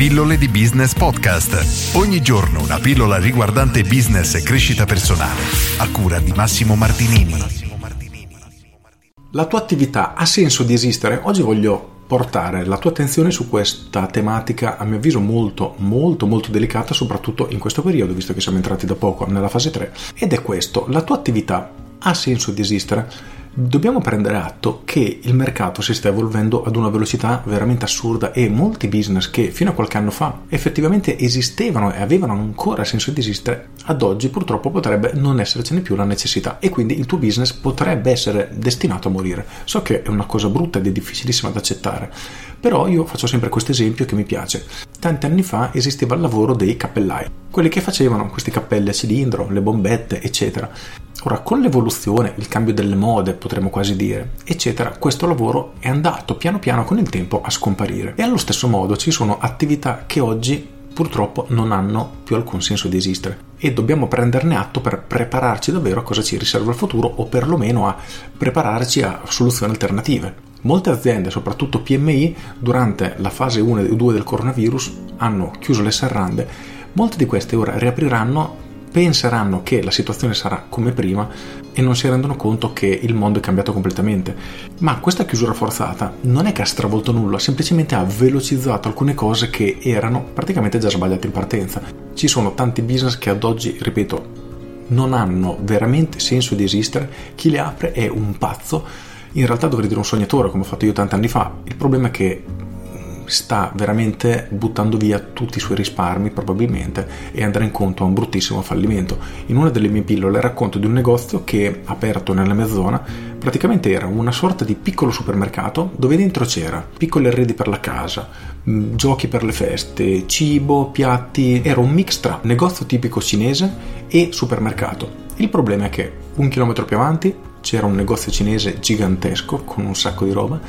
Pillole di Business Podcast. Ogni giorno una pillola riguardante business e crescita personale. A cura di Massimo Martinini. La tua attività ha senso di esistere? Oggi voglio portare la tua attenzione su questa tematica a mio avviso molto molto molto delicata soprattutto in questo periodo visto che siamo entrati da poco nella fase 3 ed è questo la tua attività ha senso esistere? dobbiamo prendere atto che il mercato si sta evolvendo ad una velocità veramente assurda e molti business che fino a qualche anno fa effettivamente esistevano e avevano ancora senso di esistere, ad oggi purtroppo potrebbe non essercene più la necessità e quindi il tuo business potrebbe essere destinato a morire. So che è una cosa brutta ed è difficilissima da accettare, però io faccio sempre questo esempio che mi piace. Tanti anni fa esisteva il lavoro dei cappellai, quelli che facevano questi cappelli a cilindro, le bombette, eccetera. Ora, con l'evoluzione, il cambio delle mode, potremmo quasi dire, eccetera, questo lavoro è andato piano piano con il tempo a scomparire. E allo stesso modo ci sono attività che oggi purtroppo non hanno più alcun senso di esistere e dobbiamo prenderne atto per prepararci davvero a cosa ci riserva il futuro o perlomeno a prepararci a soluzioni alternative. Molte aziende, soprattutto PMI, durante la fase 1 e 2 del coronavirus hanno chiuso le serrande. Molte di queste ora riapriranno penseranno che la situazione sarà come prima e non si rendono conto che il mondo è cambiato completamente. Ma questa chiusura forzata non è che ha stravolto nulla, semplicemente ha velocizzato alcune cose che erano praticamente già sbagliate in partenza. Ci sono tanti business che ad oggi, ripeto, non hanno veramente senso di esistere, chi le apre è un pazzo, in realtà dovrei dire un sognatore come ho fatto io tanti anni fa. Il problema è che sta veramente buttando via tutti i suoi risparmi probabilmente e andrà incontro a un bruttissimo fallimento. In una delle mie pillole racconto di un negozio che aperto nella mia zona praticamente era una sorta di piccolo supermercato dove dentro c'era piccoli arredi per la casa, mm, giochi per le feste, cibo, piatti, era un mix tra negozio tipico cinese e supermercato. Il problema è che un chilometro più avanti c'era un negozio cinese gigantesco con un sacco di roba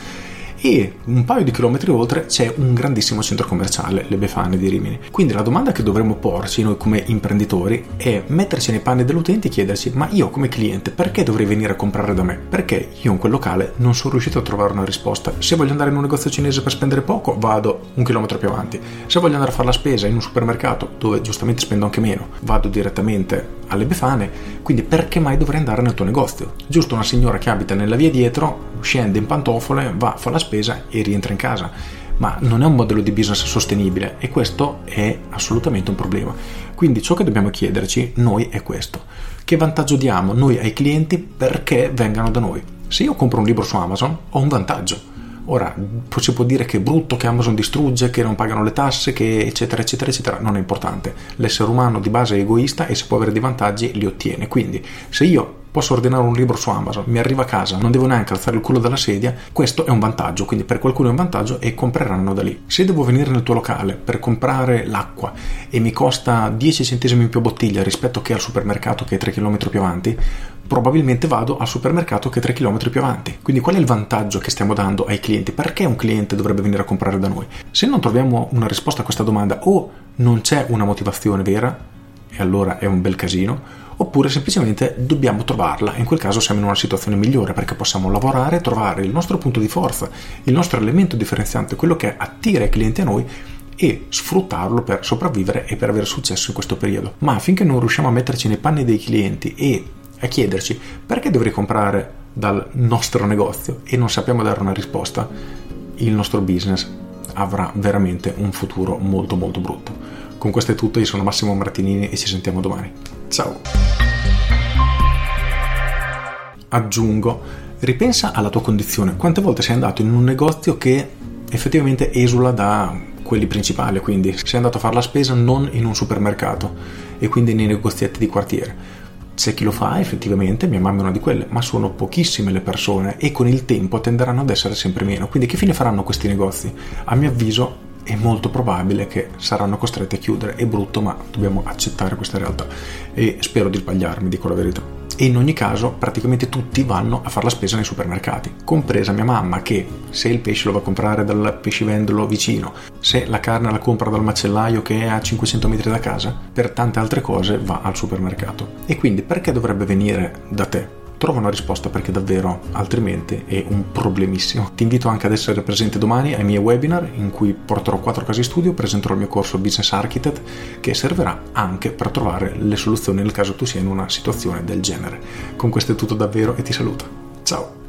e un paio di chilometri oltre c'è un grandissimo centro commerciale, le Befane di Rimini. Quindi la domanda che dovremmo porci noi come imprenditori è metterci nei panni dell'utente e chiederci ma io come cliente perché dovrei venire a comprare da me? Perché io in quel locale non sono riuscito a trovare una risposta. Se voglio andare in un negozio cinese per spendere poco vado un chilometro più avanti. Se voglio andare a fare la spesa in un supermercato dove giustamente spendo anche meno vado direttamente alle Befane. Quindi perché mai dovrei andare nel tuo negozio? Giusto una signora che abita nella via dietro scende in pantofole, va, fa la spesa e rientra in casa. Ma non è un modello di business sostenibile e questo è assolutamente un problema. Quindi ciò che dobbiamo chiederci noi è questo. Che vantaggio diamo noi ai clienti perché vengano da noi? Se io compro un libro su Amazon ho un vantaggio. Ora, si può dire che è brutto, che Amazon distrugge, che non pagano le tasse, che eccetera, eccetera, eccetera. Non è importante. L'essere umano di base è egoista e se può avere dei vantaggi li ottiene. Quindi, se io posso ordinare un libro su Amazon, mi arriva a casa, non devo neanche alzare il culo dalla sedia, questo è un vantaggio, quindi per qualcuno è un vantaggio e compreranno da lì. Se devo venire nel tuo locale per comprare l'acqua e mi costa 10 centesimi in più a bottiglia rispetto che al supermercato che è 3 km più avanti, probabilmente vado al supermercato che è 3 km più avanti. Quindi qual è il vantaggio che stiamo dando ai clienti? Perché un cliente dovrebbe venire a comprare da noi? Se non troviamo una risposta a questa domanda o non c'è una motivazione vera, e allora è un bel casino, oppure semplicemente dobbiamo trovarla. In quel caso siamo in una situazione migliore perché possiamo lavorare, trovare il nostro punto di forza, il nostro elemento differenziante, quello che attira i clienti a noi e sfruttarlo per sopravvivere e per avere successo in questo periodo. Ma finché non riusciamo a metterci nei panni dei clienti e a chiederci perché dovrei comprare dal nostro negozio e non sappiamo dare una risposta, il nostro business avrà veramente un futuro molto molto brutto. Con questo è tutto, io sono Massimo Martinini e ci sentiamo domani. Ciao! Aggiungo, ripensa alla tua condizione. Quante volte sei andato in un negozio che effettivamente esula da quelli principali, quindi sei andato a fare la spesa non in un supermercato e quindi nei negozietti di quartiere. C'è chi lo fa effettivamente, mia mamma è una di quelle, ma sono pochissime le persone e con il tempo tenderanno ad essere sempre meno. Quindi che fine faranno questi negozi? A mio avviso è molto probabile che saranno costretti a chiudere. È brutto, ma dobbiamo accettare questa realtà e spero di sbagliarmi, dico la verità. E in ogni caso, praticamente tutti vanno a fare la spesa nei supermercati, compresa mia mamma che se il pesce lo va a comprare dal pescivendolo vicino, se la carne la compra dal macellaio che è a 500 metri da casa, per tante altre cose va al supermercato. E quindi perché dovrebbe venire da te? Trova una risposta perché davvero altrimenti è un problemissimo. Ti invito anche ad essere presente domani ai miei webinar in cui porterò quattro casi studio, presenterò il mio corso Business Architect che servirà anche per trovare le soluzioni nel caso tu sia in una situazione del genere. Con questo è tutto davvero e ti saluto. Ciao!